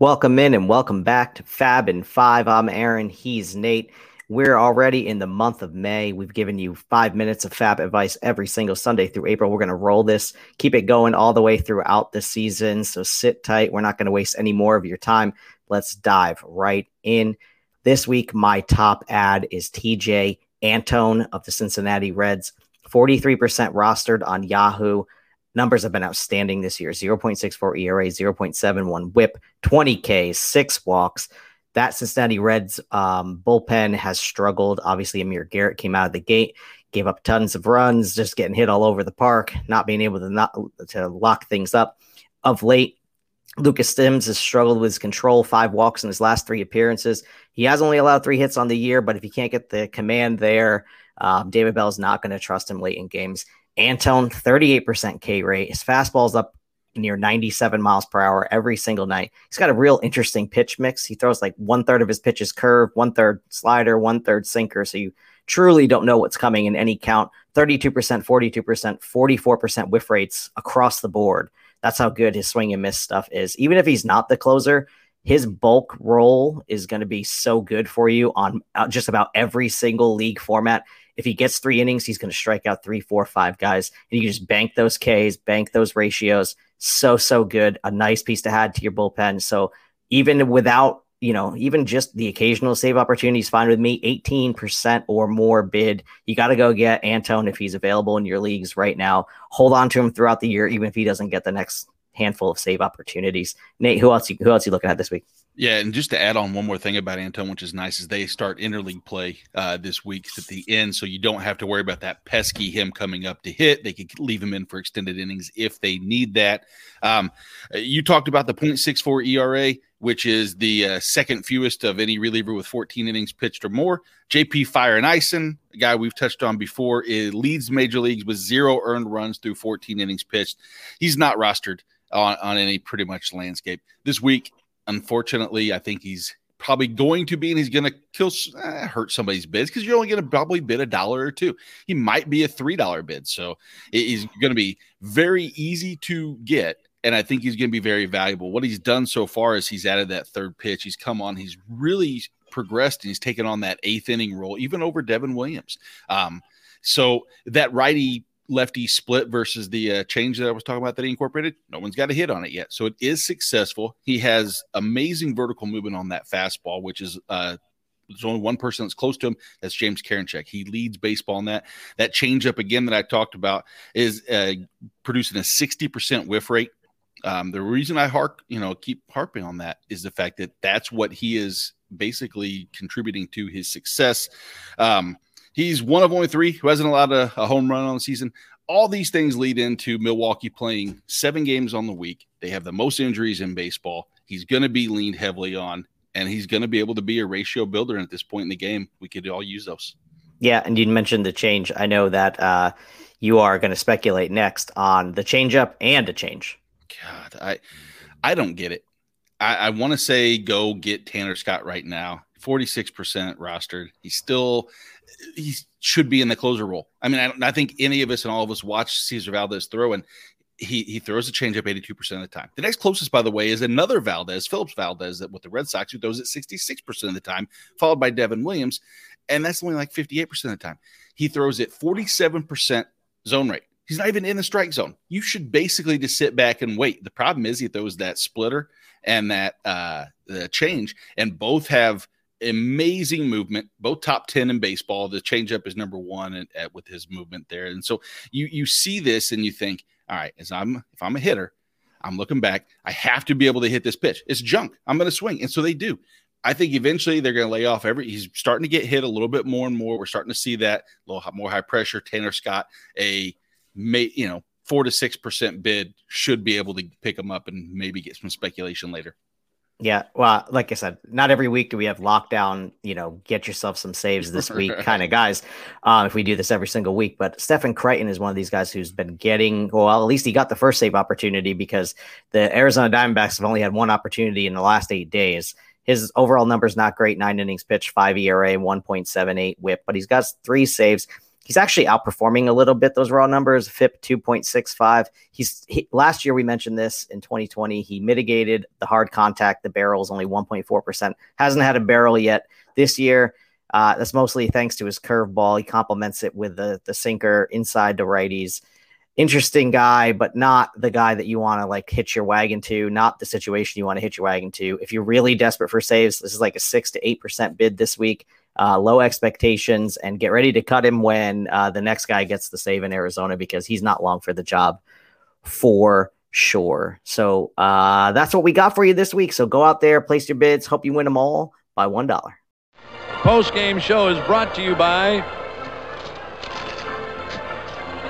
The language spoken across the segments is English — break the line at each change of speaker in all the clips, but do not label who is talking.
Welcome in and welcome back to FAAB and Five. I'm Aaron. He's Nate. We're already in the month of May. We've given you five minutes of FAAB advice every single Sunday through April. We're going to roll this, keep it going all the way throughout the season. So sit tight. We're not going to waste any more of your time. Let's dive right in. This week, my top ad is Tejay Antone of the Cincinnati Reds, 43% rostered on Yahoo numbers have been outstanding this year 0.64 ERA, 0.71 whip, 20 Ks, six walks. That Cincinnati Reds um, bullpen has struggled. Obviously, Amir Garrett came out of the gate, gave up tons of runs, just getting hit all over the park, not being able to not to lock things up. Of late, Lucas Sims has struggled with his control, five walks in his last three appearances. He has only allowed three hits on the year, but if he can't get the command there, um, David Bell is not going to trust him late in games. Antone, 38% K rate. His fastball's up near 97 miles per hour every single night. He's got a real interesting pitch mix. He throws like one third of his pitches curve, one third slider, one third sinker. So you truly don't know what's coming in any count. 32%, 42%, 44% whiff rates across the board. That's how good his swing and miss stuff is. Even if he's not the closer, his bulk role is going to be so good for you on uh, just about every single league format. If he gets three innings, he's going to strike out three, four, five guys, and you just bank those Ks, bank those ratios. So so good. A nice piece to add to your bullpen. So even without you know, even just the occasional save opportunity is fine with me. 18% or more bid. You got to go get Antone if he's available in your leagues right now. Hold on to him throughout the year, even if he doesn't get the next handful of save opportunities. Nate, who else? Who else you looking at this week?
Yeah, and just to add on one more thing about Antone, which is nice, is they start interleague play uh, this week at the end, so you don't have to worry about that pesky him coming up to hit. They could leave him in for extended innings if they need that. Um, you talked about the 0.64 ERA, which is the uh, second fewest of any reliever with 14 innings pitched or more. JP Feyereisen, a guy we've touched on before, leads major leagues with zero earned runs through 14 innings pitched. He's not rostered on, on any pretty much landscape this week unfortunately, I think he's probably going to be, and he's going to kill, eh, hurt somebody's bids because you're only going to probably bid a dollar or two. He might be a three dollar bid, so he's going to be very easy to get, and I think he's going to be very valuable. What he's done so far is he's added that third pitch. He's come on. He's really progressed, and he's taken on that eighth inning role, even over Devin Williams. Um, so that righty lefty split versus the uh, change that I was talking about that he incorporated, no one's got a hit on it yet. So it is successful. He has amazing vertical movement on that fastball, which is uh, there's only one person that's close to him. That's James Karinchak. He leads baseball in that. That changeup again that I talked about is uh, producing a 60% whiff rate. Um, the reason I hark, you know, keep harping on that is the fact that that's what he is basically contributing to his success. Um, He's one of only three who hasn't allowed a, a home run on the season. All these things lead into Milwaukee playing seven games on the week. They have the most injuries in baseball. He's going to be leaned heavily on, and he's going to be able to be a ratio builder. And at this point in the game, we could all use those.
Yeah, and you mentioned the change. I know that uh, you are going to speculate next on the changeup and a change.
God, I I don't get it. I, I want to say go get Tanner Scott right now. 46% rostered. He's still he should be in the closer role. I mean, I, I, think any of us and all of us watch Cesar Valdez throw, and he he throws a changeup 82% of the time. The next closest, by the way, is another Valdez, Phillips Valdez, that with the Red Sox, who throws it 66% of the time, followed by Devin Williams, and that's only like 58% of the time. He throws it 47% zone rate. He's not even in the strike zone. You should basically just sit back and wait. The problem is he throws that splitter and that uh the change, and both have – amazing movement, both top 10 in baseball. The changeup is number one at, at, with his movement there. And so you you see this and you think, all right, as I'm if I'm a hitter, I'm looking back, I have to be able to hit this pitch. It's junk. I'm to swing. And so they do. I think eventually they're to lay off every. He's starting to get hit a little bit more and more. We're starting to see that a little more high pressure. Tanner Scott, a may you know four to six percent bid should be able to pick him up and maybe get some speculation later.
Yeah, well, like I said, not every week do we have lockdown, you know, get yourself some saves this week kind of guys. Um, if we do this every single week, but Stephen Crichton is one of these guys who's been getting, well, at least he got the first save opportunity because the Arizona Diamondbacks have only had one opportunity in the last eight days. His overall number is not great nine innings pitched, five ERA, 1.78 whip, but he's got three saves. He's actually outperforming a little bit those raw numbers. FIP 2.65. He's he, last year we mentioned this in 2020. He mitigated the hard contact. The barrel is only 1.4 percent. Hasn't had a barrel yet this year. Uh, that's mostly thanks to his curveball. He complements it with the the sinker inside the righties. Interesting guy, but not the guy that you want to like hitch your wagon to. Not the situation you want to hitch your wagon to. If you're really desperate for saves, this is like a six to eight percent bid this week. Uh, low expectations, and get ready to cut him when uh, the next guy gets the save in Arizona because he's not long for the job for sure. So uh, that's what we got for you this week. So go out there, place your bids. Hope you win them all by one dollar.
Post game show is brought to you by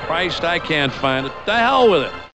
Christ. I can't find it. The hell with it.